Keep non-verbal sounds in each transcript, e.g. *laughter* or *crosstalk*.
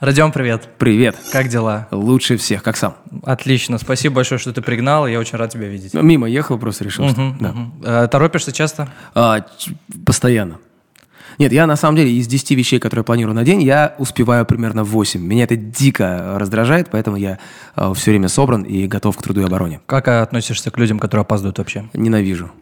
Родион, привет. Привет. Как дела? Лучше всех, как сам. Отлично. Спасибо большое, что ты пригнал. Я очень рад тебя видеть. Мимо ехал, просто решил, что... Мгм, да. Э, Торопишься часто? А, постоянно. Нет, я на самом деле из 10 вещей, которые я планирую на день, я успеваю примерно 8. Меня это дико раздражает, поэтому я все время собран и готов к труду и обороне. Как относишься к людям, которые опаздывают вообще? Ненавижу.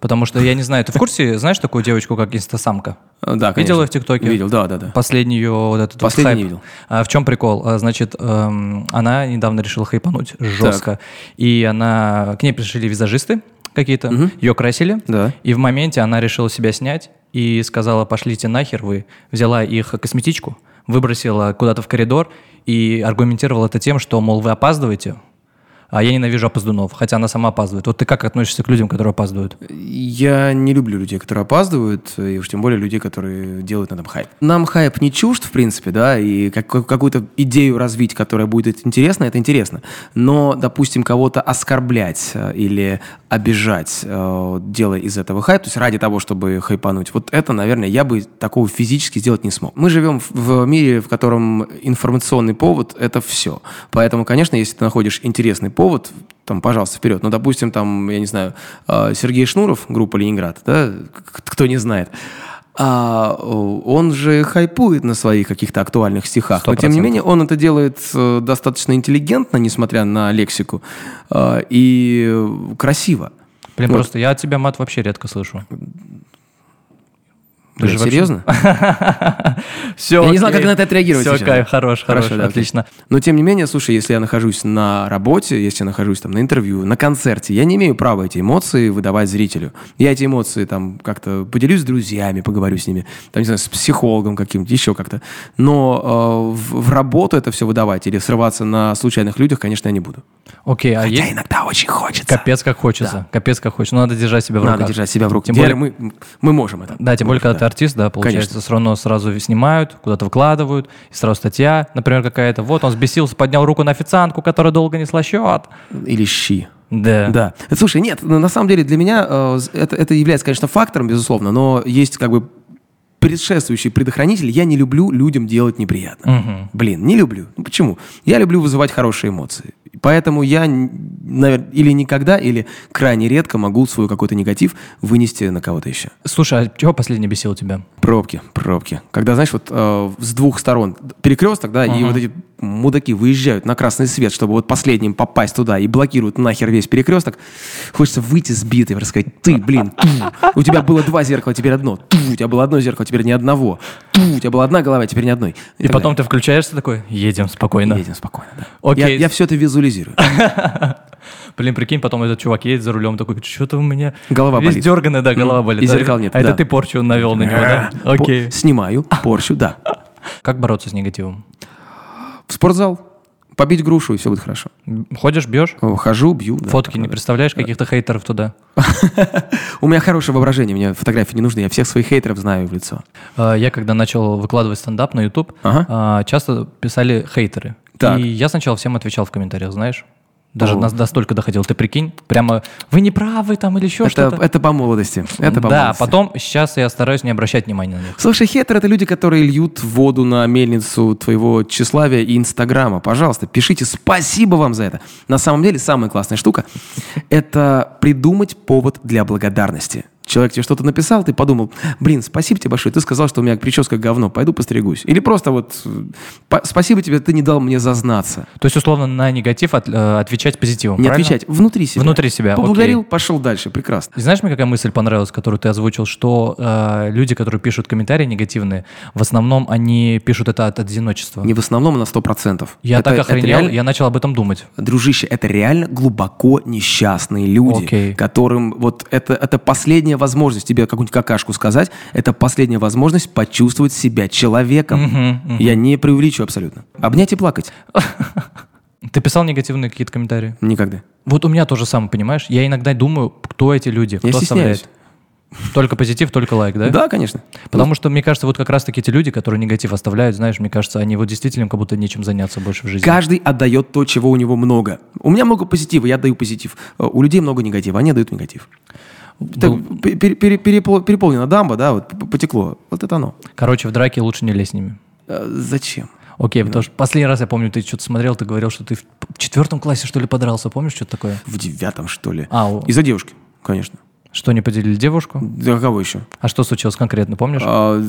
Потому что я не знаю, ты в курсе, знаешь такую девочку, как инстасамка? А, Да, конечно. Видел ее в ТикТоке? Видел, да, да, да. Последний ее вот этот вот Последний хайп. не видел. А в чем прикол? А, Значит, эм, она недавно решила хайпануть жестко. И она... К ней пришли визажисты какие-то, ее красили. Да. И в моменте она решила себя снять и сказала, пошлите нахер вы. Взяла их косметичку, выбросила куда-то в коридор и аргументировала это тем, что, мол, вы опаздываете, а я ненавижу опоздунов, хотя она сама опаздывает. Вот ты как относишься к людям, которые опаздывают? Я не люблю людей, которые опаздывают, и уж тем более людей, которые делают на этом хайп. Нам хайп не чужд, в принципе, да, и как- как- какую-то идею развить, которая будет интересна, это интересно. Но, допустим, кого-то оскорблять э, или обижать, э, делая из этого хайп, то есть ради того, чтобы хайпануть, вот это, наверное, я бы такого физически сделать не смог. Мы живем в- мире, в котором информационный повод – это все. Поэтому, конечно, если ты находишь интересный там, пожалуйста, вперед. Ну, допустим, там, я не знаю, э, Сергей Шнуров, группа «Ленинград», да, кто не знает, а, он же хайпует на своих каких-то актуальных стихах. Но, тем не 100%. менее, он это делает э, достаточно интеллигентно, несмотря на лексику, э, и э, красиво. Блин, Вот. просто я от тебя мат вообще редко слышу. Блин, же вообще- серьезно? *laughs* Все, Я не знаю, как на это отреагировать Все, кайф, хорош, хорош, Хорошо, да, отлично. Но тем не менее, слушай, если я нахожусь на работе, если я нахожусь там на интервью, на концерте, я не имею права эти эмоции выдавать зрителю. Я эти эмоции там как-то поделюсь с друзьями, поговорю с ними, там, не знаю, с психологом каким-то, еще как-то. Но э, в, в работу это все выдавать или срываться на случайных людях, конечно, я не буду. Окей, а Хотя есть... иногда очень хочется. Капец как хочется, капец как хочется. Надо держать себя в руках. Надо держать себя в руках. Тем более, мы, мы можем это. да, тем более, когда Да. ты артист, да, получается, все равно сразу снимают, куда-то выкладывают, и сразу статья, например, какая-то. Вот он взбесился, поднял руку на официантку, которая долго несла счет. Или щи. Да. Да. Слушай, нет, ну, на самом деле для меня э, это, это является, конечно, фактором, безусловно, но есть как бы предшествующий предохранитель. Я не люблю людям делать неприятно. Мгм. Блин, не люблю. Ну, почему? Я люблю вызывать хорошие эмоции. Поэтому я, наверное, или никогда, или крайне редко могу свой какой-то негатив вынести на кого-то еще. Слушай, а чего последнее бесило тебя? Пробки, пробки. Когда, знаешь, вот э, с двух сторон перекресток, да, и Ага. вот эти мудаки выезжают на красный свет, чтобы вот последним попасть туда и блокируют нахер весь перекресток, хочется выйти сбитый и рассказать, ты, блин, ту, у тебя было два зеркала, теперь одно, ту, у тебя было одно зеркало, теперь ни одного, ту, у тебя была одна голова, теперь ни одной. И потом ты включаешься такой, едем спокойно. Едем спокойно, да. Окей. Я, все это визуализирую. *laughs* Блин, прикинь, потом этот чувак едет за рулем такой, что-то у меня Голова весь болит. дерганая, да, голова болит. и зеркал нет, А это да. ты порчу навел на него, да? Окей. Снимаю *laughs* порчу, да. Как бороться с негативом? В спортзал, побить грушу, и все будет хорошо. Ходишь, бьешь? Хожу, бью. да, Фотки такое, не да. представляешь, каких-то хейтеров туда? *laughs* У меня хорошее воображение, мне фотографии не нужны, я всех своих хейтеров знаю в лицо. А, Я когда начал выкладывать стендап на YouTube, а, часто писали хейтеры. Так. И я сначала всем отвечал в комментариях, знаешь? Даже нас настолько доходил. Ты прикинь, прямо вы не правы там или еще что-то. это по молодости. Это по да, молодости. потом сейчас я стараюсь не обращать внимания на них. Слушай, хейтеры это люди, которые льют воду на мельницу твоего тщеславия и Инстаграма. Пожалуйста, пишите спасибо вам за это. На самом деле, самая классная штука – это придумать повод для благодарности. Человек тебе что-то написал, ты подумал, блин, спасибо тебе большое, ты сказал, что у меня прическа говно, пойду постригусь. Или просто вот, э, «По- спасибо тебе, ты не дал мне зазнаться. То есть, условно, на негатив от- э, отвечать позитивом, Не правильно? отвечать, внутри себя. Внутри себя, Поблагодарил, окей. пошел дальше, прекрасно. И знаешь, мне какая мысль понравилась, которую ты озвучил, что э, люди, которые пишут комментарии негативные, в основном они пишут это от одиночества. Не в основном, а на 100%. Я Это- так охренел, реально- я начал об этом думать. Дружище, это реально глубоко несчастные люди, Окей. которым вот это, это последняя возможность тебе какую-нибудь какашку сказать, это последняя возможность почувствовать себя человеком. Мгм, мгм. Я не преувеличиваю абсолютно. Обнять и плакать? *laughs* Ты писал негативные какие-то комментарии? Никогда. Вот у меня тоже самое, понимаешь? Я иногда думаю, кто эти люди, кто Я оставляет. Только позитив, только лайк, да? Да, конечно. Потому что, мне кажется, вот как раз-таки эти люди, которые негатив оставляют, знаешь, мне кажется, они вот действительно как будто нечем заняться больше в жизни. Каждый отдает то, чего у него много. У меня много позитива, я отдаю позитив. Э, У людей много негатива, они отдают негатив. Так, Был- пе- пере- пере- перепол- переполнена дамба, да, вот потекло. Вот это оно. Короче, в драке лучше не лезь с ними. Э, Зачем? Окей, потому что последний раз я помню, ты что-то смотрел, ты говорил, что ты в четвертом классе, что ли, подрался. Помнишь, что-то такое? В девятом, что ли. А, у- Из-за девушки, конечно. Что, не поделили девушку? Да кого еще? А что случилось конкретно, помнишь? А,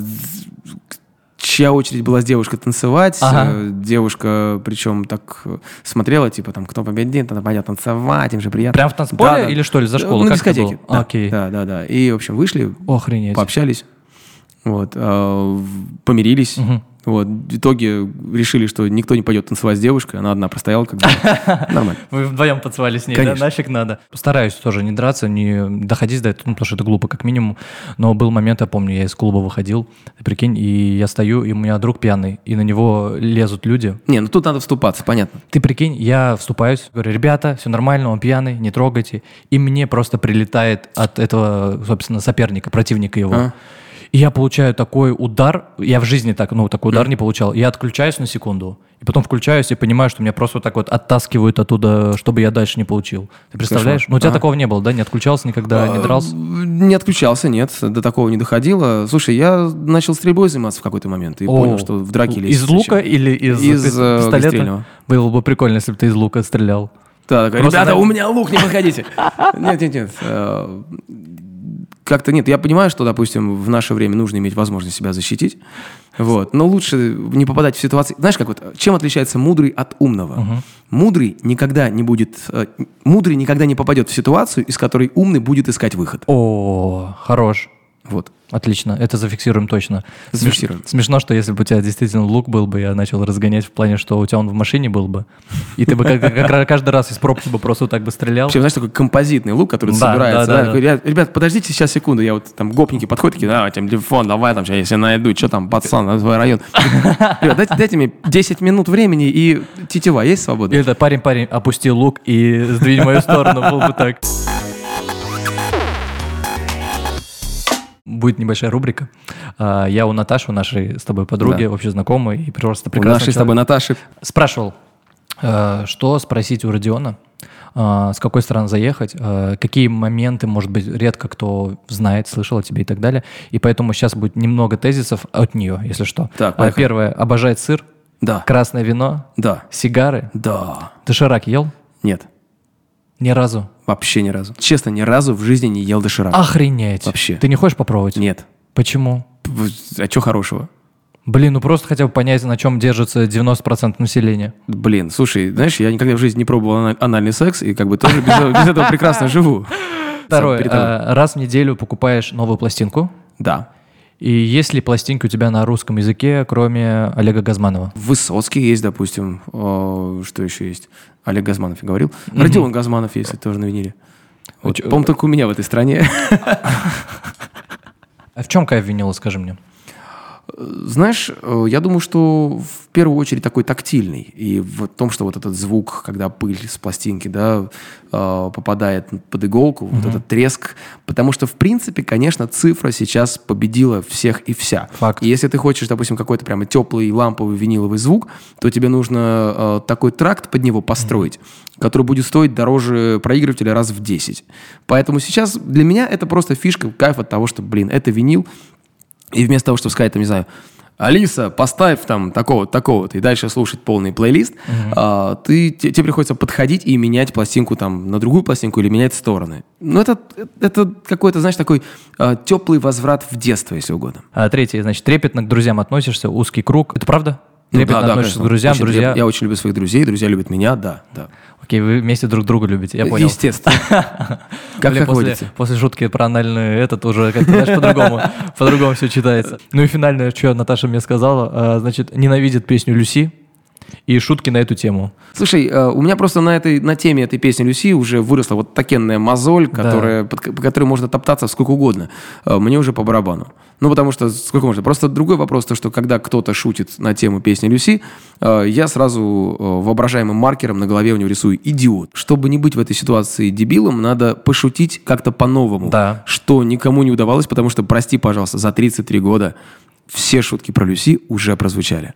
чья очередь была с девушкой танцевать. Ага. Э, Девушка, причем так э, смотрела, типа, там, кто победит, надо пойдет танцевать, им же приятно. Прям в танцполе или что ли, за школу? На дискотеке. Да, Окей. Да, да, да. И, в общем, вышли, Охренеть. пообщались, вот, э, помирились. Мгм. Вот, в итоге решили, что никто не пойдет танцевать с девушкой, она одна простояла, как бы *laughs* нормально. Вы вдвоем танцевали с ней, Конечно. да? Нафиг надо. Постараюсь тоже не драться, не доходить до этого, ну, потому что это глупо как минимум. Но был момент, я помню, я из клуба выходил, прикинь, и я стою, и у меня друг пьяный, и на него лезут люди. Не, ну тут надо вступаться, понятно. Ты прикинь, я вступаюсь, говорю, ребята, все нормально, он пьяный, не трогайте. И мне просто прилетает от этого, собственно, соперника, противника его. А. И я получаю такой удар, я в жизни так, ну, такой удар не получал. Я отключаюсь на секунду, и потом включаюсь и понимаю, что меня просто вот так вот оттаскивают оттуда, чтобы я дальше не получил. Ты представляешь? Ну, у тебя Ага. такого не было, да? Не отключался никогда, не А, дрался? Не отключался, нет, до такого не доходило. Слушай, я начал стрельбой заниматься в какой-то момент и О, понял, что в драке лезть Из лука или из, Из, э, пистолета? Было бы прикольно, если бы ты из лука стрелял. Да, такой, ребята, на- у меня лук, не подходите. *laughs* Нет, нет, нет. Как-то нет. Я понимаю, что, допустим, в наше время нужно иметь возможность себя защитить. Вот. Но лучше не попадать в ситуации. Знаешь, как вот, чем отличается мудрый от умного? Мудрый никогда не будет... э, Мудрый никогда не попадет в ситуацию, из которой умный будет искать выход. О, хорош. Вот. Отлично, это зафиксируем точно. Смеш- Зафиксируем. Смешно, что если бы у тебя действительно лук был бы, я начал разгонять в плане, что у тебя он в машине был бы, и ты бы как- как раз каждый раз из пробки бы просто вот так бы стрелял. Причем, знаешь, такой композитный лук, который Да, собирается. да, да, да, такой, «Ребят, Ребят, подождите сейчас секунду. Я вот там гопники подходят, такие, да, телефон, давай там, сейчас я себя найду. Что там, пацан, на твой район. *laughs* Ребят, дайте, дайте мне 10 минут времени и тетива есть свободно? это парень-парень, опусти лук и сдвинь мою сторону, был бы так. Будет небольшая рубрика. А, Я у Наташи, у нашей с тобой подруги, Да. общей знакомой, и просто У прекрасный нашей с тобой человек. Наташи. Спрашивал, э, что спросить у Родиона, э, с какой стороны заехать, какие моменты, может быть, редко кто знает, слышал о тебе и так далее. И поэтому сейчас будет немного тезисов от нее, если что. Так, А, поехали. Первое, обожает сыр, Да. красное вино, Да. сигары. Да. Доширак ел? Нет. Ни разу. Вообще ни разу. Честно, ни разу в жизни не ел доширак. Охренеть. Вообще. Ты не хочешь попробовать? Нет. Почему? А что хорошего? Блин, ну просто хотя бы понять, на чем держится 90% населения. Блин, слушай, знаешь, я никогда в жизни не пробовал ана- анальный секс, и как бы тоже без, этого прекрасно живу. Второе, э, раз в неделю покупаешь новую пластинку, Да. И есть ли пластинки у тебя на русском языке, кроме Олега Газманова? Высоцкий есть, допустим. О, что еще есть? Олег Газманов я говорил. Родион Газманов есть, это тоже на виниле. Вот, по-моему, только у меня в этой стране. А в чем кайф винила, скажи мне? Знаешь, э, я думаю, что в первую очередь такой тактильный. И в том, что вот этот звук, когда пыль с пластинки, да, э, попадает под иголку, вот этот треск. Потому что, в принципе, конечно, цифра сейчас победила всех и вся. Факт. И если ты хочешь, допустим, какой-то прямо теплый ламповый виниловый звук, то тебе нужно э, такой тракт под него построить, который будет стоить дороже проигрывателя раз в 10. Поэтому сейчас для меня это просто фишка, кайф от того, что, блин, это винил, и вместо того, чтобы сказать, там, не знаю, Алиса, поставь там такого-то, такого-то, и дальше слушать полный плейлист, а, ты, те- тебе приходится подходить и менять пластинку там на другую пластинку или менять стороны. Ну, это, это какой-то, знаешь, такой а, теплый возврат в детство, если угодно. А третье, значит, трепетно к друзьям относишься, узкий круг. Это правда? Ну, Трепетно относишься конечно. к друзьям, Очень- друзья... Я, я очень люблю своих друзей, друзья любят меня, да, да. Окей, вы вместе друг друга любите, я понял. Естественно. *laughs* Как, Блин, после, шутки про анальный этот уже как-то, знаешь, по-другому, по-другому все читается. Ну и финальное, что Наташа мне сказала, а, значит, ненавидит песню Люси и шутки на эту тему. Слушай, э, у меня просто на, этой, на теме этой песни Люси уже выросла вот такенная мозоль, которая, под, ко- по которой можно топтаться сколько угодно. Э, Мне уже по барабану. Ну, потому что сколько можно. Просто другой вопрос, то, что когда кто-то шутит на тему песни Люси, э, я сразу воображаемым маркером на голове у него рисую «идиот». Чтобы не быть в этой ситуации дебилом, надо пошутить как-то по-новому. Да. Что никому не удавалось, потому что, прости, пожалуйста, за 33 года все шутки про Люси уже прозвучали.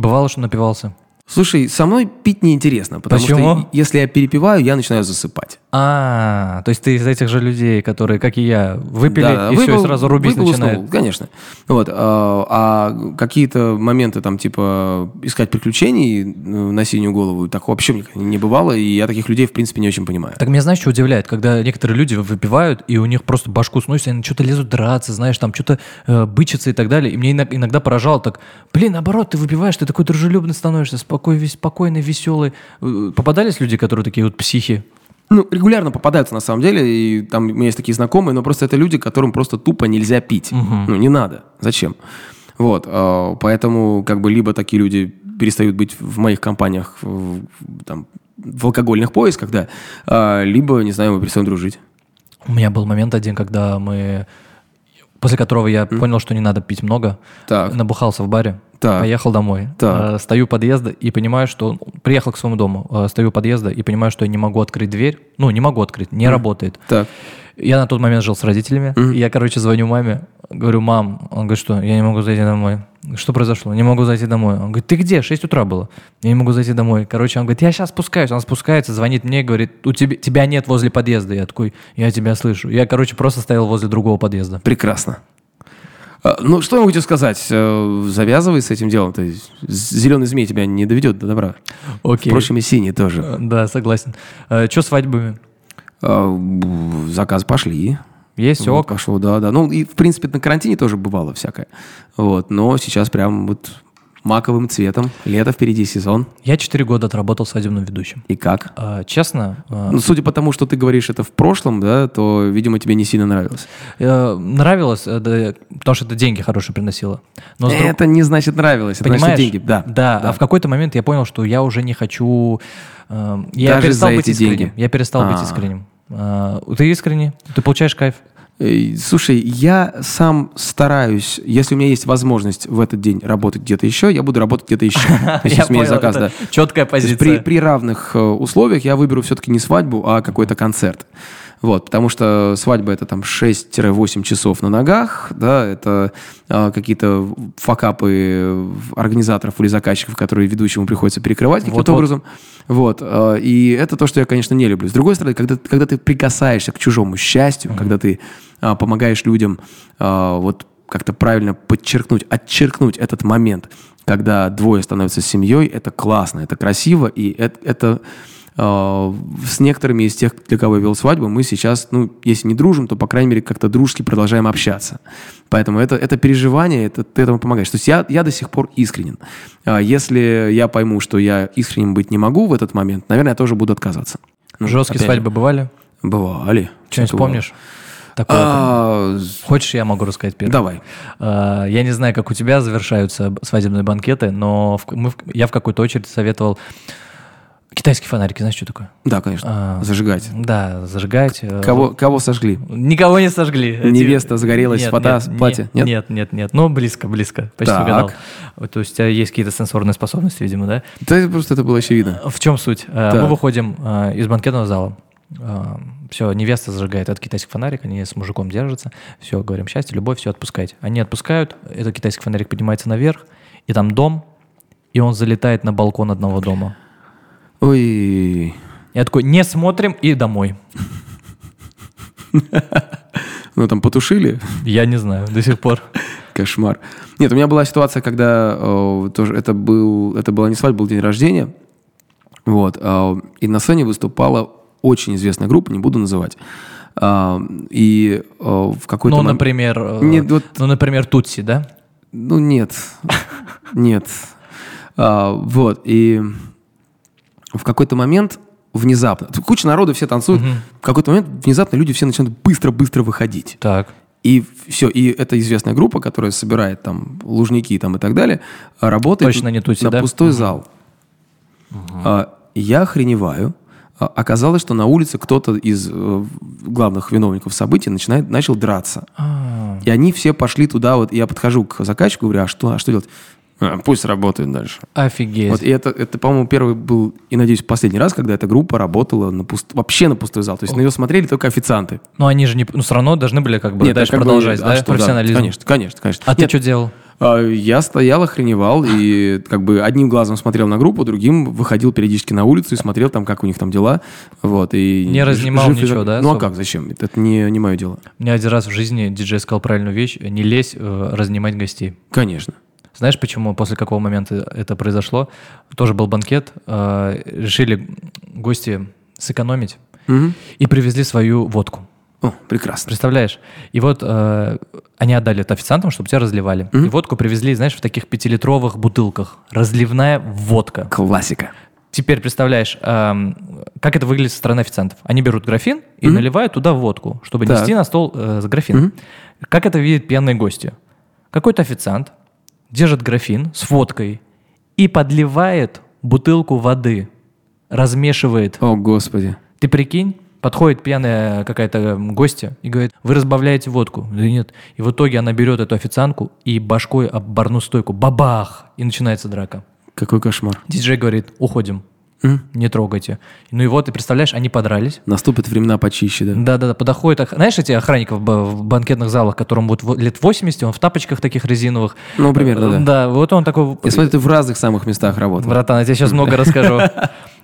Бывало, что напивался? Слушай, со мной пить неинтересно, потому Почему? что если я перепиваю, я начинаю засыпать. А, то есть ты из этих же людей, которые, как и я, выпили Да, и все, и выпил- сразу рубить выпил, начинает. уснул, конечно. Вот, а, а какие-то моменты там типа искать приключений э, на синюю голову, так вообще не бывало, и я таких людей в принципе не очень понимаю. Так меня знаешь, что удивляет, когда некоторые люди выпивают, и у них просто башку сносит, и они что-то лезут драться, знаешь, там что-то э, бычатся и так далее. И мне иног- иногда поражало так, блин, наоборот, ты выпиваешь, ты такой дружелюбный становишься, спокой, весь, спокойный, веселый. Э, Попадались люди, которые такие вот психи? Ну, регулярно попадаются на самом деле, и там у меня есть такие знакомые, но просто это люди, которым просто тупо нельзя пить. Ну, не надо. Зачем? Вот, а, поэтому как бы либо такие люди перестают быть в моих компаниях в, там, в алкогольных поисках, да, а, либо, не знаю, мы перестаем дружить. У меня был момент один, когда мы... После которого я понял, что не надо пить много. Так. Набухался в баре. Так. Поехал домой. Так. Э, Стою у подъезда и понимаю, что... Приехал к своему дому. э, Стою у подъезда и понимаю, что я не могу открыть дверь. Ну, не могу открыть, не работает. Так. Я на тот момент жил с родителями. И я, короче, звоню маме. Говорю, мам. Он говорит, что я не могу зайти домой. Что произошло? Не могу зайти домой. Он говорит, ты где? 6 утра было. Я не могу зайти домой. Короче, он говорит, я сейчас спускаюсь. Он спускается, звонит мне, говорит, у тебя, тебя нет возле подъезда. Я такой, я тебя слышу. Я, короче, просто стоял возле другого подъезда. Прекрасно. А, Ну, что я могу тебе сказать? Э, Завязывай с этим делом. То есть зеленый змей тебя не доведет до добра. Окей. Впрочем, и синий тоже. Э, Да, согласен. Что свадьбами? Заказ пошли. Есть Вот, ок. пошло, да, да. Ну, и, в принципе, на карантине тоже бывало всякое. Вот, но сейчас прям вот маковым цветом. Лето впереди, сезон. Я 4 года отработал свадебным ведущим. И как? А, честно, а, Ну, судя по тому, что ты говоришь это в прошлом, да, то, видимо, тебе не сильно нравилось. э, нравилось, э, да, потому что это деньги хорошие приносило. Но с друг- Это не значит нравилось, это Понимаешь? значит деньги. Да. да. А в какой-то момент я понял, что я уже не хочу. э, я Даже перестал за быть эти искренним. деньги? Я перестал быть А. искренним. А, ты искренний? Ты получаешь кайф? Э, Слушай, я сам стараюсь, если у меня есть возможность в этот день работать где-то еще, я буду работать где-то еще. *laughs* Если у меня есть заказ, да. Четкая позиция. при, при равных э, условиях я выберу все-таки не свадьбу, а какой-то концерт. Вот, потому что свадьба это там 6-8 часов на ногах, да, это э, какие-то факапы организаторов или заказчиков, которые ведущему приходится перекрывать каким-то Вот-вот. образом. Вот, э, и это то, что я, конечно, не люблю. С другой стороны, когда, когда ты прикасаешься к чужому счастью, когда ты а, помогаешь людям а, вот как-то правильно подчеркнуть, отчеркнуть этот момент, когда двое становятся семьей, это классно, это красиво, и это, это, с некоторыми из тех, для кого я вел свадьбу, мы сейчас, ну, если не дружим, то, по крайней мере, как-то дружески продолжаем общаться. Поэтому это, это переживание, это, ты этому помогаешь. То есть я, я до сих пор искренен. А Если я пойму, что я искренним быть не могу в этот момент, наверное, я тоже буду отказываться. Ну, Жесткие опять свадьбы бывали? Бывали. Что-нибудь помнишь? Такое. А, Хочешь, я могу рассказать первый? Давай. А, Я не знаю, как у тебя завершаются свадебные банкеты, но в- мы в- я в какой-то очередь советовал китайские фонарики. Знаешь, что такое? Да, конечно. А, Зажигать. Да, зажигать. э, Кого, кого сожгли? Никого не сожгли. Невеста загорелась, Нет, фото, нет, платье? Нет, Нет? нет, нет, нет. Ну, близко, близко. Почти Так. угадал. Вот, То есть у тебя есть какие-то сенсорные способности, видимо, да? Да это просто это было очевидно. В чем суть? Э, Так. Мы выходим э, из банкетного зала. Все, невеста зажигает этот китайский фонарик, они с мужиком держатся. Все, говорим, счастье, любовь, все, отпускайте. Они отпускают, этот китайский фонарик поднимается наверх, и там дом, и он залетает на балкон одного дома. Ой. Я такой, не смотрим и домой. *laughs* Ну, там потушили. Я не знаю, до сих пор. Кошмар. Нет, у меня была ситуация, когда э, тоже это был, это была не свадьба, был день рождения. Вот. э, и на сцене выступала очень известная группа, не буду называть. А, и э, в какой-то Ну, момент- например, э, Нет, вот- ну, например, Тутси, да? Ну, нет. *laughs* Нет. А, вот. И в какой-то момент внезапно... Куча народу, все танцуют. В какой-то момент внезапно люди все начинают быстро-быстро выходить. Так. И все, и это известная группа, которая собирает там лужники там и так далее, работает Точно не Тутси, на да? пустой зал. А, я охреневаю. А, Оказалось, что на улице кто-то из э, главных виновников событий начинает, начал драться. А, И они все пошли туда, вот я подхожу к заказчику, говорю, а что, а что делать? «А, пусть работает дальше. Офигеть. Вот, и это, это, по-моему, первый был, и, надеюсь, последний раз, когда эта группа работала на пуст... вообще на пустой зал. То есть на нее смотрели только официанты. Ну, они же не, ну, все равно должны были как бы Нет, дальше как бы, продолжать, а да, что, да, профессионализм. Конечно, конечно, конечно. А ты Нет, что делал? А, Я стоял, охреневал, и как бы одним глазом смотрел на группу, другим выходил периодически на улицу и смотрел там, как у них там дела. Вот, и Не разнимал жив ничего, да, Ну а особо? как, зачем? Это это не, не мое дело. Мне один раз в жизни диджей сказал правильную вещь, не лезь э, разнимать гостей. Конечно. Знаешь, почему, после какого момента это произошло? Тоже был банкет, э, решили гости сэкономить Мгм. и привезли свою водку. О, прекрасно. Представляешь? И вот э, они отдали это официантам, чтобы тебя разливали. И водку привезли, знаешь, в таких пятилитровых бутылках. Разливная водка. Классика. Теперь представляешь, эм, как это выглядит со стороны официантов. Они берут графин и наливают туда водку, чтобы Так. нести на стол э, с графином. Как это видят пьяные гости? Какой-то официант держит графин с водкой и подливает бутылку воды, размешивает. О, господи. Ты прикинь, подходит пьяная какая-то гостья и говорит, вы разбавляете водку. Да нет. И в итоге она берет эту официантку и башкой об барную стойку. Бабах! И начинается драка. Какой кошмар. Диджей говорит, уходим? Не трогайте. Ну и вот, ты представляешь, они подрались. Наступят времена почище, да? Да-да-да, подоходит, ох- знаешь, эти охранников в ба- в банкетных залах, которому вот во- лет 80, он в тапочках таких резиновых. Ну, примерно, да. Да, вот он такой, Я смотрю, ты в разных самых местах работал. братан, я тебе сейчас много *laughs* расскажу.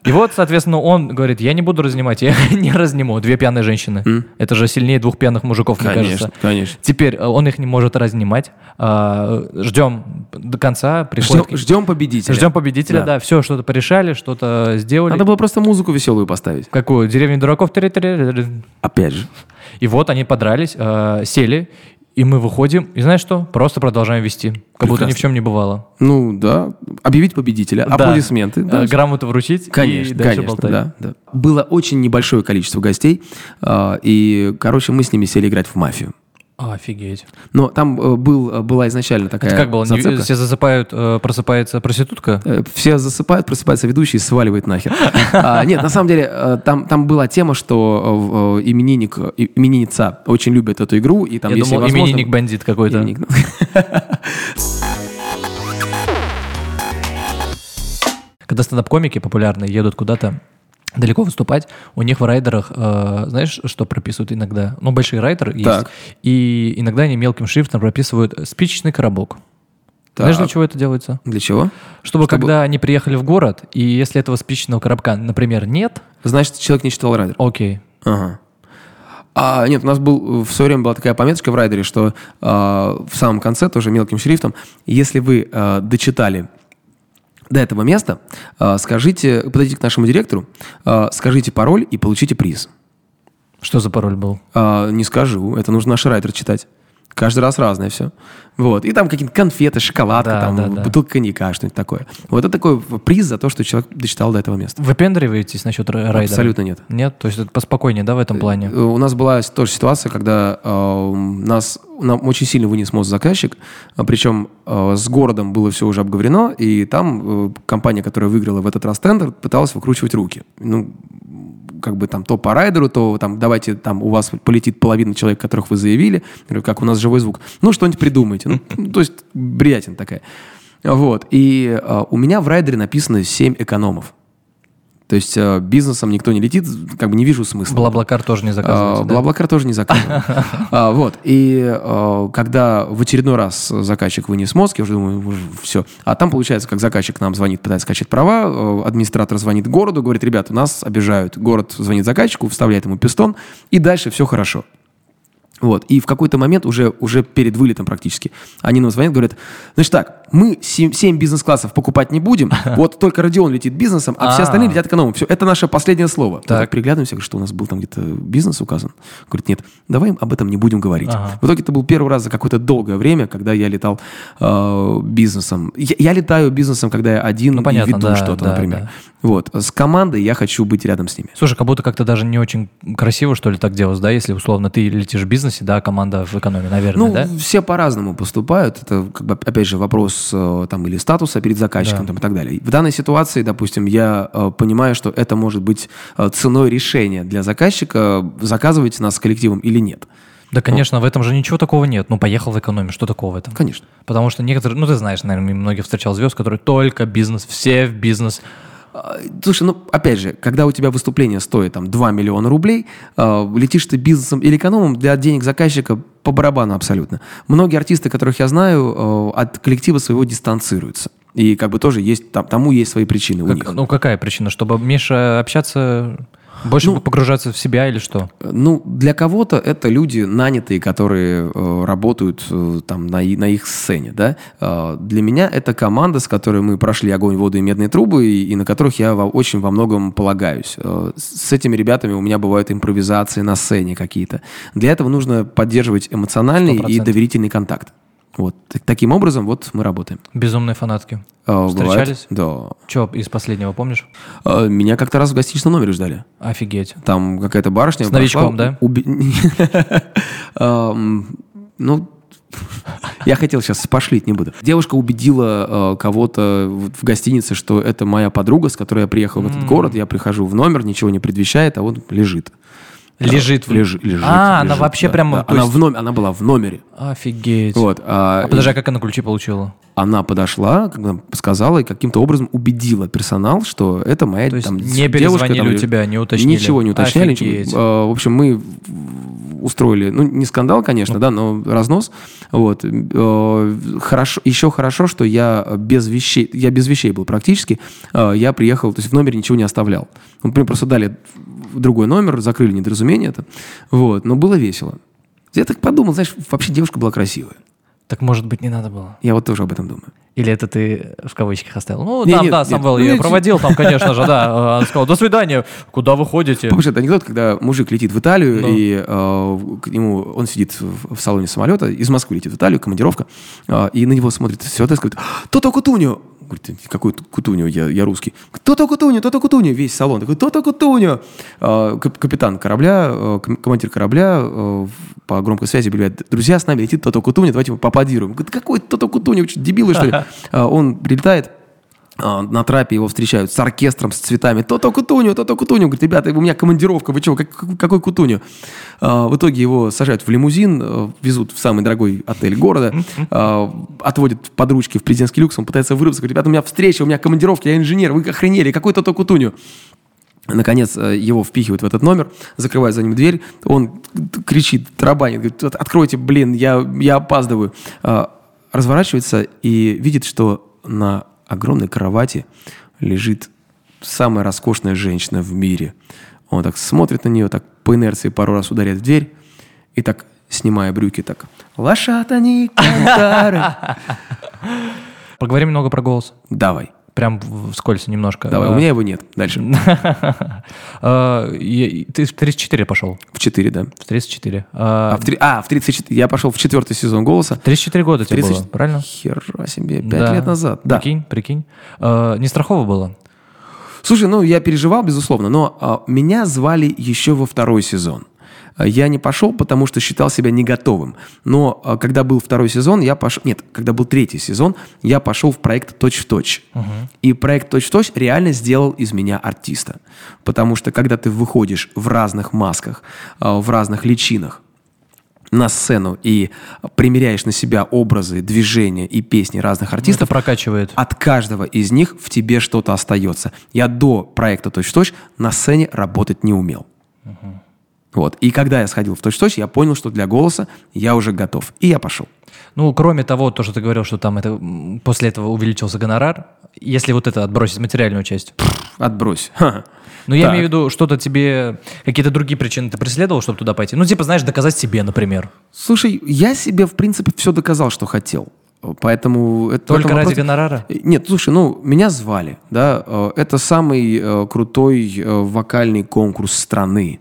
И вот, соответственно, он говорит, я не буду разнимать, я *laughs* не разниму. Две пьяные женщины. Это же сильнее двух пьяных мужиков, мне Конечно, кажется. конечно. Теперь э, он их не может разнимать. А, Ждем до конца. приходит- Ждем, ждем победителя. Ждем победителя, Да. да. Все, что-то порешали, что-то сделали. Надо было просто музыку веселую поставить. Какую? Деревню дураков? Опять же. И вот они подрались, э, сели, и мы выходим, и знаешь что? Просто продолжаем вести. Как будто ни в Прекрасно. чем не бывало. Ну, да. Объявить победителя. Да. Аплодисменты. да. Э, Грамоту вручить Конечно, и конечно, болтать. да, да. Было очень небольшое количество гостей, а, и, короче, мы с ними сели играть в мафию. Офигеть. Но там э, был, э, была изначально такая Это как было? Зацепка. Все засыпают, э, просыпается проститутка? Все засыпают, просыпается ведущий и сваливает нахер. А, Нет, на самом деле, там, там была тема, что именинник, именинница очень любит эту игру, и там, Я думал, именинник бандит какой-то. Именинник, ну. Когда стендап-комики популярные едут куда-то далеко выступать, у них в райдерах, э, знаешь, что прописывают иногда? Ну, большие райдеры есть. Так. И иногда они мелким шрифтом прописывают спичечный коробок. Знаешь, для Так. чего это делается? Для чего? Чтобы, когда они приехали в город, и если этого спичечного коробка, например, нет, Значит, человек не читал райдер. окей. Ага. А, нет, у нас был в свое время была такая пометочка в райдере, что а, в самом конце, тоже мелким шрифтом, если вы а, дочитали до этого места, а, скажите, подойдите к нашему директору, а, скажите пароль и получите приз. Что за пароль был? А, не скажу, это нужно наш райдер читать. Каждый раз разное все. Вот. И там какие-то конфеты, шоколадка, Да, там, да, да. бутылка коньяка, что-нибудь такое. Вот это такой приз за то, что человек дочитал до этого места. Выпендриваетесь насчет ра- райдера? Абсолютно нет. Нет? То есть это поспокойнее, да, в этом плане? Э, У нас была тоже ситуация, когда э, нас нам очень сильно вынес мозг заказчик, а, причем э, с городом было все уже обговорено, и там э, компания, которая выиграла в этот раз тендер, пыталась выкручивать руки. Ну, как бы там то по райдеру, то там давайте там у вас полетит половина человек, которых вы заявили, как у нас живой звук. Ну, что-нибудь придумайте. Ну, ну, *laughs* то есть бредятина такая. Вот. И э, у меня в райдере написано 7 экономов. То есть э, бизнесом никто не летит, как бы не вижу смысла. Блаблакар тоже не А, заказываете, да? Блаблакар тоже не заказывал. *laughs* А, Вот. И а, когда в очередной раз заказчик вынес мозг, я уже думаю, все. А там, получается, как заказчик нам звонит, пытается скачать права, э, администратор звонит городу, говорит, ребята, нас обижают. Город звонит заказчику, вставляет ему пистон, и дальше все хорошо. Вот. И в какой-то момент, уже, уже перед вылетом практически, они нам звонят, говорят, значит так, мы 7, бизнес-классов покупать не будем, *laughs* вот только Родион летит бизнесом, а все А. остальные летят экономом. Все, это наше последнее слово. Мы Так. так приглядываемся, говорю, что у нас был там где-то бизнес указан. Говорит, нет, давай об этом не будем говорить. Ага. В итоге это был первый раз за какое-то долгое время, когда я летал э, бизнесом. Я, я летаю бизнесом, когда я один Ну, и понятно, веду да, что-то, да, например. да. Вот. С командой я хочу быть рядом с ними. Слушай, как будто как-то даже не очень красиво, что ли, так делать, да, если условно ты летишь в бизнесе, да, команда в экономии, наверное, Ну, да? все по-разному поступают. Это, как бы, опять же, вопрос э, там или статуса перед заказчиком Да. там, и так далее. В данной ситуации, допустим, я э, понимаю, что это может быть э, ценой решения для заказчика, заказывать нас с коллективом или нет. Да, конечно, в этом же ничего такого нет. Ну, поехал в экономию, что такого в этом? Конечно. Потому что некоторые, ну, ты знаешь, наверное, многих встречал звезд, которые только бизнес, все в бизнес. А, Слушай, ну, опять же, когда у тебя выступление стоит там 2 миллиона рублей, э, летишь ты бизнесом или экономом, для денег заказчика по барабану абсолютно. Многие артисты, которых я знаю, э, от коллектива своего дистанцируются. И как бы тоже есть, там, тому есть свои причины у Как- них. ну, какая причина? Чтобы меньше общаться, больше Ну, погружаться в себя или что? Ну, для кого-то это люди нанятые, которые э, работают э, там на, и- на их сцене, да. Э, для меня это команда, с которой мы прошли огонь, воду и медные трубы, и, и на которых я во- очень во многом полагаюсь. Э, с этими ребятами у меня бывают импровизации на сцене какие-то. Для этого нужно поддерживать эмоциональный и 100%. доверительный контакт. Вот Так- таким образом вот мы работаем. Безумные фанатки. Э, бывает- Встречались? Да. Че из последнего помнишь? Э, меня как-то раз в гостиничном номере ждали. Офигеть. Там какая-то барышня... С новичком, прошла, да? уби- *laughs* Эм, Ну, *laughs* я хотел сейчас пошлить, не буду. Девушка убедила э, кого-то в в гостинице, что это моя подруга, с которой я приехал в этот город. Я прихожу в номер, ничего не предвещает, а он лежит. Лежит в- Лежи- лежит. А, она лежит, вообще да, прямо, да. Она, есть- в номере, она была в номере. Офигеть. Вот, а, А подожди, а как она ключи получила? она подошла, сказала и каким-то образом убедила персонал, что это моя То есть там, не девушка. перезвонили там, у тебя, не уточнили? Ничего не уточняли. Офигеть. ничего. Э, В общем, мы устроили, ну, не скандал, конечно, да, но разнос. Вот. Э, Хорошо, еще хорошо, что я без вещей, я без вещей был практически. Э, Я приехал, то есть в номере ничего не оставлял. Ну, Мне просто дали другой номер, закрыли недоразумение это. Вот. Но было весело. Я так подумал, знаешь, вообще девушка была красивая. Так может быть не надо было? Я вот тоже об этом думаю. Или это ты в кавычках оставил? Ну, Не, там, нет, да. Самвел, Ну, я проводил там, конечно же, да. *laughs* Он сказал, до свидания, куда вы ходите? Помнишь, это анекдот, когда мужик летит в Италию, Ну. и э, к нему, он сидит в, в салоне самолета, из Москвы летит в Италию, командировка, э, и на него смотрит стюардесса, говорит, «Тото Кутуньо!» Говорит, какой Кутуньо, я, я русский. «Тото Кутуньо, Тото Кутуньо!» Весь салон такой, «Тото Кутуньо!» Э, кап- Капитан корабля, ком- командир корабля в- по громкой связи объявляет, «Друзья, с нами летит Тото Кутуньо, давайте его поаплодируем». Говорит, «Какой Тото Кутуньо, вы что, дебилы, что ли?» *laughs* Он прилетает, а, на трапе его встречают с оркестром, с цветами. То-то Кутуню, то-то Кутуню. Говорит, ребята, у меня командировка, вы чего, как- как- какой Кутуню? А, В итоге его сажают в лимузин, э, везут в самый дорогой отель города, а, отводят под ручки в президентский люкс, он пытается вырваться, говорит, ребята, у меня встреча, у меня командировка, я инженер, вы охренели, какой то-то Кутуню? Наконец его впихивают в этот номер, закрывают за ним дверь, он кричит, тарабанит, говорит, «От- откройте, блин, я, я опаздываю. А, Разворачивается и видит, что на огромной кровати лежит самая роскошная женщина в мире. Он так смотрит на нее, так по инерции пару раз ударяет в дверь и так, снимая брюки, так «Лошатани *laughs* кантары». Поговорим немного про голос. Давай, Прям вскользь немножко. давай, у меня его нет. Дальше. *laughs* я- Ты в 34 пошел? В 4, да. В 34. А, А, в, три- а, в 34. Я пошел в четвертый сезон «Голоса». 34 года тебе 30 было, правильно? Хера себе, пять Да. лет назад. Да. Прикинь, прикинь. Не страхово было? Слушай, ну я переживал, безусловно, но а, меня звали еще во второй сезон. Я не пошел, потому что считал себя не готовым. Но а, когда был второй сезон, я пошел... Нет, когда был третий сезон, я пошел в проект «Точь в точь». И проект «Точь в точь» реально сделал из меня артиста. Потому что когда ты выходишь в разных масках, а, в разных личинах, на сцену и примеряешь на себя образы, движения и песни разных Это артистов, прокачивает. от каждого из них в тебе что-то остается. Я до проекта «Точь-в-точь» на сцене работать не умел. Вот. И когда я сходил в «Точь-в-точь», я понял, что для голоса я уже готов. И я пошел. Ну, кроме того, то, что ты говорил, что там это, после этого увеличился гонорар, если вот это отбросить материальную часть. Отбрось. Но я Так. имею в виду, что-то тебе, какие-то другие причины ты преследовал, чтобы туда пойти? Ну, типа, знаешь, доказать себе, например. Слушай, я себе, в принципе, все доказал, что хотел. Поэтому... Это, Только ради вопросе- гонорара? Нет, слушай, ну, меня звали, да, э, это самый э, крутой э, вокальный конкурс страны,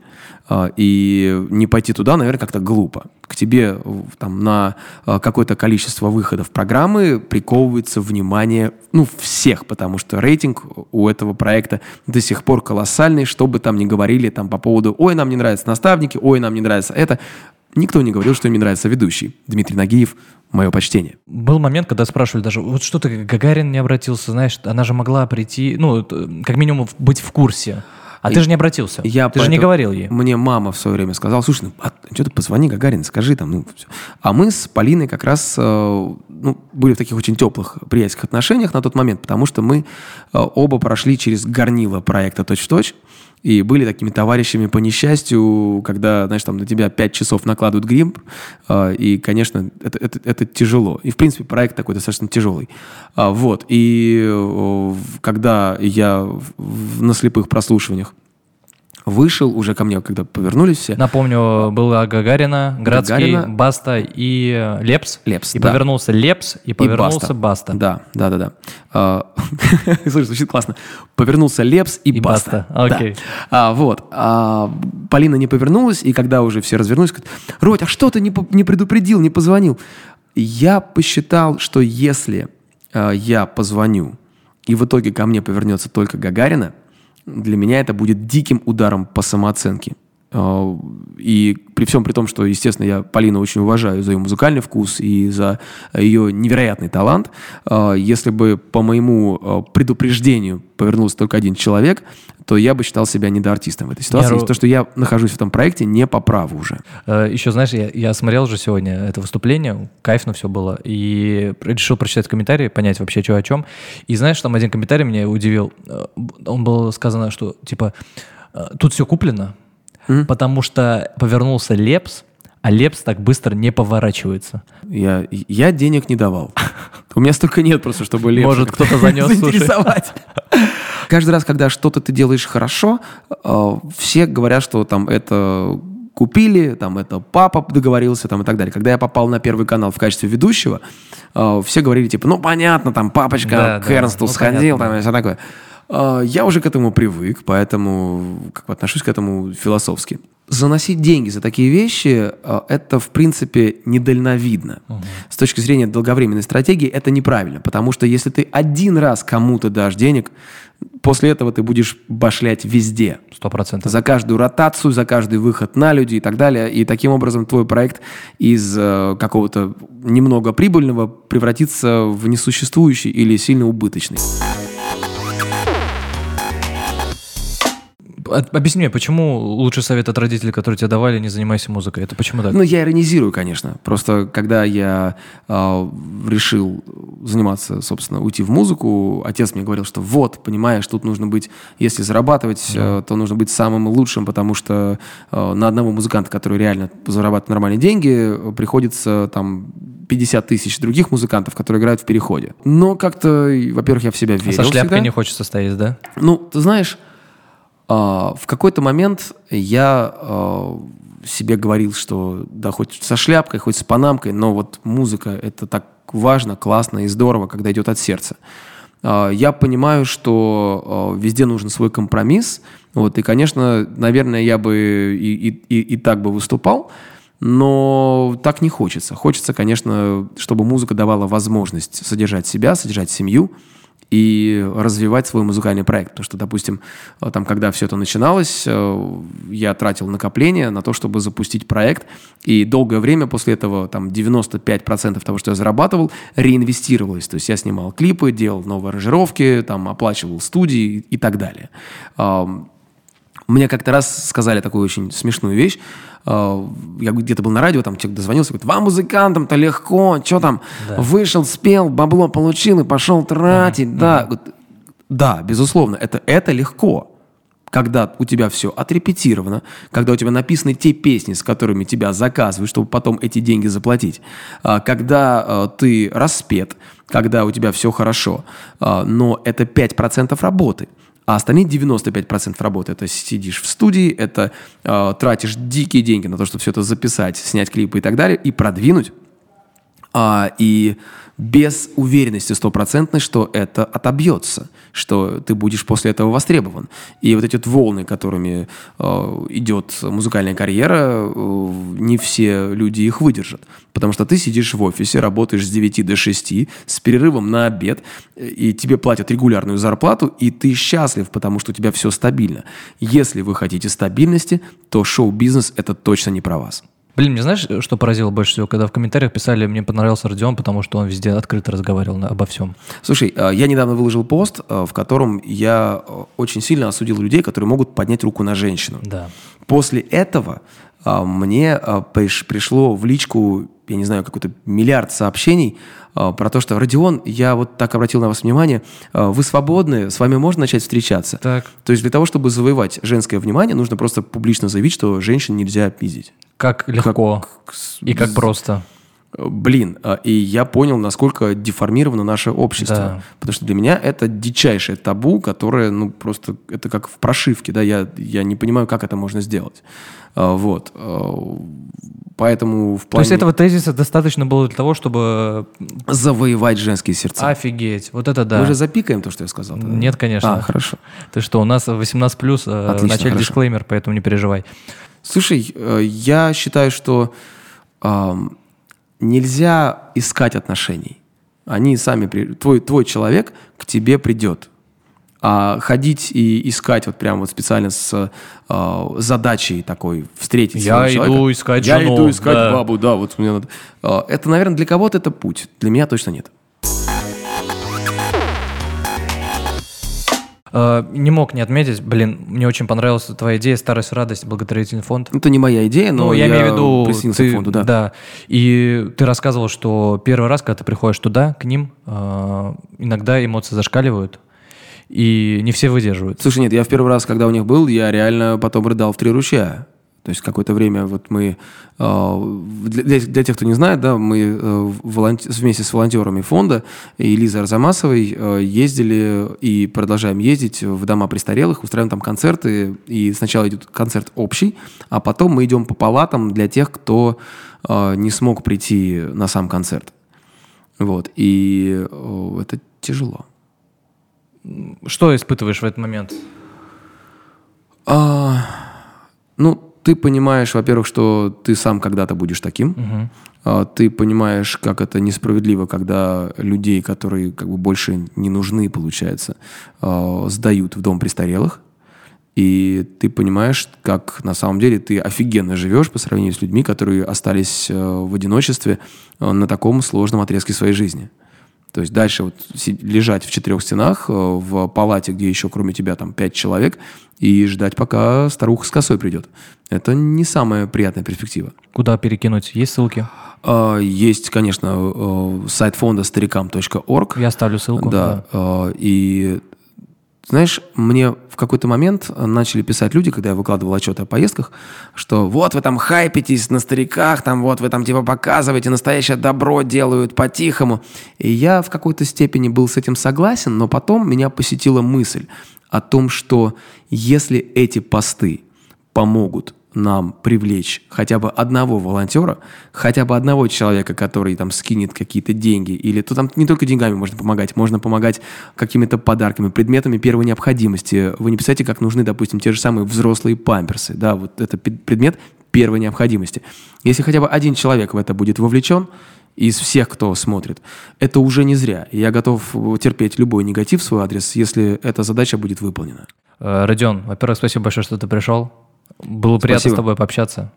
и не пойти туда, наверное, как-то глупо. К тебе там на какое-то количество выходов программы приковывается внимание, ну, всех, потому что рейтинг у этого проекта до сих пор колоссальный, что бы там ни говорили там по поводу «Ой, нам не нравятся наставники», «Ой, нам не нравится это». Никто не говорил, что им не нравится ведущий. Дмитрий Нагиев, мое почтение. Был момент, когда спрашивали даже, вот что ты, Гагарин не обратился, знаешь, она же могла прийти, ну, т- как минимум быть в курсе. А ты же не обратился. Я ты же не говорил ей. Мне мама в свое время сказала, слушай, ну, а, что ты позвони Гагарин, скажи там. Ну, всё». А мы с Полиной как раз э, ну, были в таких очень теплых приятельских отношениях на тот момент, потому что мы э, оба прошли через горнило проекта «Точь-в-точь», и были такими товарищами по несчастью, когда, знаешь, там на тебя пять часов накладывают грим, э, и, конечно, это, это, это тяжело. И, в принципе, проект такой достаточно тяжелый. А, вот, и э, когда я на слепых прослушиваниях вышел уже ко мне, когда повернулись все. Напомню, была Гагарина, Градский, Гагарина. Баста и э, Лепс. Лепс, И да. повернулся Лепс, и повернулся Баста. Да, да, да, да. А, *laughs* Слушай, звучит классно. Повернулся Лепс и, И Баста. Баста, Да. окей. А, вот. А, Полина не повернулась, и когда уже все развернулись, говорит, Родь, а что ты не, не предупредил, не позвонил? Я посчитал, что если а, я позвоню, и в итоге ко мне повернется только Гагарина, для меня это будет диким ударом по самооценке. А, И при всем при том, что, естественно, я Полину очень уважаю за ее музыкальный вкус и за ее невероятный талант, а, если бы по моему а, предупреждению повернулся только один человек, то я бы считал себя недоартистом в этой ситуации. Ру- то, что я нахожусь в этом проекте не по праву уже. Э, Еще, знаешь, я, я смотрел уже сегодня это выступление, кайфно все было, и решил прочитать комментарии, понять вообще, что о чем. И знаешь, там один комментарий меня удивил. Э, Он был сказано, что, типа, э, тут все куплено, потому что повернулся Лепс, а Лепс так быстро не поворачивается. Я, я денег не давал. У меня столько нет просто, чтобы Лепса Может, кто-то занес, заинтересовать. Каждый раз, когда что-то ты делаешь хорошо, э, все говорят, что там это купили, там это папа договорился, там и так далее. Когда я попал на Первый канал в качестве ведущего, э, все говорили типа, ну понятно, там папочка Да, к да, Эрнсту ну, сходил, понятно. там и все такое. Э, Я уже к этому привык, поэтому как бы отношусь к этому философски. Заносить деньги за такие вещи э, это, в принципе, недальновидно. С точки зрения долговременной стратегии это неправильно, потому что если ты один раз кому-то дашь денег, после этого ты будешь башлять везде. Сто процентов. За каждую ротацию, за каждый выход на люди и так далее. И таким образом твой проект из э, какого-то немного прибыльного превратится в несуществующий или сильно убыточный. Объясни мне, почему лучший совет от родителей, который тебе давали, не занимайся музыкой? Это почему так? Ну, я иронизирую, конечно. Просто когда я э, решил заниматься, собственно, уйти в музыку, отец мне говорил, что вот, понимаешь, тут нужно быть, если зарабатывать, э, то нужно быть самым лучшим, потому что э, на одного музыканта, который реально зарабатывает нормальные деньги, приходится там 50 тысяч других музыкантов, которые играют в переходе. Но как-то, во-первых, я в себя А верил со шляпкой всегда. не хочется стоять, да? Ну, ты знаешь, а, в какой-то момент я а, себе говорил, что да, хоть со шляпкой, хоть с панамкой, но вот музыка — это так важно, классно и здорово, когда идет от сердца. А, Я понимаю, что а, везде нужен свой компромисс. Вот, и, конечно, наверное, я бы и, и- и- и так бы выступал, но так не хочется. Хочется, конечно, чтобы музыка давала возможность содержать себя, содержать семью и развивать свой музыкальный проект. Потому что, допустим, э, там, когда все это начиналось, э, я тратил накопления на то, чтобы запустить проект, и долгое время после этого там 95% того, что я зарабатывал, реинвестировалось. То есть я снимал клипы, делал новые аранжировки, там, оплачивал студии и так далее. Мне как-то раз сказали такую очень смешную вещь. Э, Я где-то был на радио, там человек дозвонился, говорит, вам, музыкантам-то легко, что там, вышел, спел, бабло получил и пошел тратить. Да, Говорит, да, безусловно, это, это легко. Когда у тебя все отрепетировано, когда у тебя написаны те песни, с которыми тебя заказывают, чтобы потом эти деньги заплатить, а, когда а, ты распет, когда у тебя все хорошо, а, но это 5% работы. А остальные 95% работы это сидишь в студии, это э, тратишь дикие деньги на то, чтобы все это записать, снять клипы и так далее, и продвинуть. А, и без уверенности стопроцентной, что это отобьется, что ты будешь после этого востребован. И вот эти вот волны, которыми э, идет музыкальная карьера, э, не все люди их выдержат. Потому что ты сидишь в офисе, работаешь с 9 до 6, с перерывом на обед, и тебе платят регулярную зарплату, и ты счастлив, потому что у тебя все стабильно. Если вы хотите стабильности, то шоу-бизнес – это точно не про вас. Блин, мне знаешь, что поразило больше всего? Когда в комментариях писали, мне понравился Родион, потому что он везде открыто разговаривал на- обо всем. Слушай, э, я недавно выложил пост, э, в котором я э, очень сильно осудил людей, которые могут поднять руку на женщину. Да. После этого а, мне а, приш- пришло в личку я не знаю, какой-то миллиард сообщений э, про то, что Родион, я вот так обратил на вас внимание, э, вы свободны, с вами можно начать встречаться. Так. То есть для того, чтобы завоевать женское внимание, нужно просто публично заявить, что женщин нельзя пиздить. Как легко и как просто. Блин, а, и я понял, насколько деформировано наше общество. Да. Потому что для меня это дичайшее табу, которое, ну, просто, это как в прошивке, да, я, я не понимаю, как это можно сделать. А, Вот. А, Поэтому в То плане есть этого тезиса достаточно было для того, чтобы... завоевать женские сердца. Офигеть, вот это да. Мы же запикаем то, что я сказал. тогда? Нет, конечно. А, хорошо. Ты что, у нас 18 плюс, Отлично, начале хорошо. дисклеймер, поэтому не переживай. Слушай, э, я считаю, что нельзя искать отношений. Они сами... при- Твой, твой человек к тебе придет. А ходить и искать вот прям вот специально с э, задачей такой встретить Я иду человека. искать Я жену, иду искать да. бабу, да, вот мне надо. Э, Это, наверное, для кого-то это путь. Для меня точно нет. Не мог не отметить, блин, мне очень понравилась твоя идея «Старость, радость», благотворительный фонд. Это не моя идея, но Ну, я, имею в виду, присоединился ты, к фонду, да. И ты рассказывал, что первый раз, когда ты приходишь туда, к ним, э, иногда эмоции зашкаливают, и не все выдерживают. Слушай, нет, я в первый раз, когда у них был, я реально потом рыдал в три ручья. То есть какое-то время вот мы, э, для, для- тех, кто не знает, да, мы э, вместе с волонтерами фонда и Лизой Арзамасовой э, ездили и продолжаем ездить в дома престарелых, устраиваем там концерты, и сначала идет концерт общий, а потом мы идем по палатам для тех, кто э, не смог прийти на сам концерт. Вот, и это тяжело. Что испытываешь в этот момент? А, ну, ты понимаешь, во-первых, что ты сам когда-то будешь таким. А, Ты понимаешь, как это несправедливо, когда людей, которые как бы больше не нужны, получается, а, сдают в дом престарелых. И ты понимаешь, как на самом деле ты офигенно живешь по сравнению с людьми, которые остались э, в одиночестве э, на таком сложном отрезке своей жизни. То есть дальше вот лежать в четырех стенах, э, в палате, где еще кроме тебя там пять человек, и ждать, пока старуха с косой придет. Это не самая приятная перспектива. Куда перекинуть? Есть ссылки? А, Есть, конечно, э, сайт фонда старикам.орг. Я оставлю ссылку. Да. э, И знаешь, мне в какой-то момент начали писать люди, когда я выкладывал отчеты о поездках, что вот вы там хайпитесь на стариках, там вот вы там типа показываете, настоящее добро делают по-тихому. И я в какой-то степени был с этим согласен, но потом меня посетила мысль о том, что если эти посты помогут нам привлечь хотя бы одного волонтера, хотя бы одного человека, который там скинет какие-то деньги, или то там не только деньгами можно помогать, можно помогать какими-то подарками, предметами первой необходимости. Вы не представляете, как нужны, допустим, те же самые взрослые памперсы, да, вот это предмет первой необходимости. Если хотя бы один человек в это будет вовлечен, из всех, кто смотрит, это уже не зря. Я готов терпеть любой негатив в свой адрес, если эта задача будет выполнена. Э, Родион, во-первых, спасибо большое, что ты пришел. Было приятно Спасибо. с тобой пообщаться.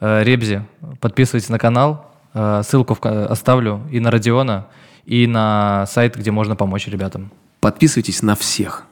Э, Ребзи, подписывайтесь на канал. Э, Ссылку оставлю и на Родиона, и на сайт, где можно помочь ребятам. Подписывайтесь на всех.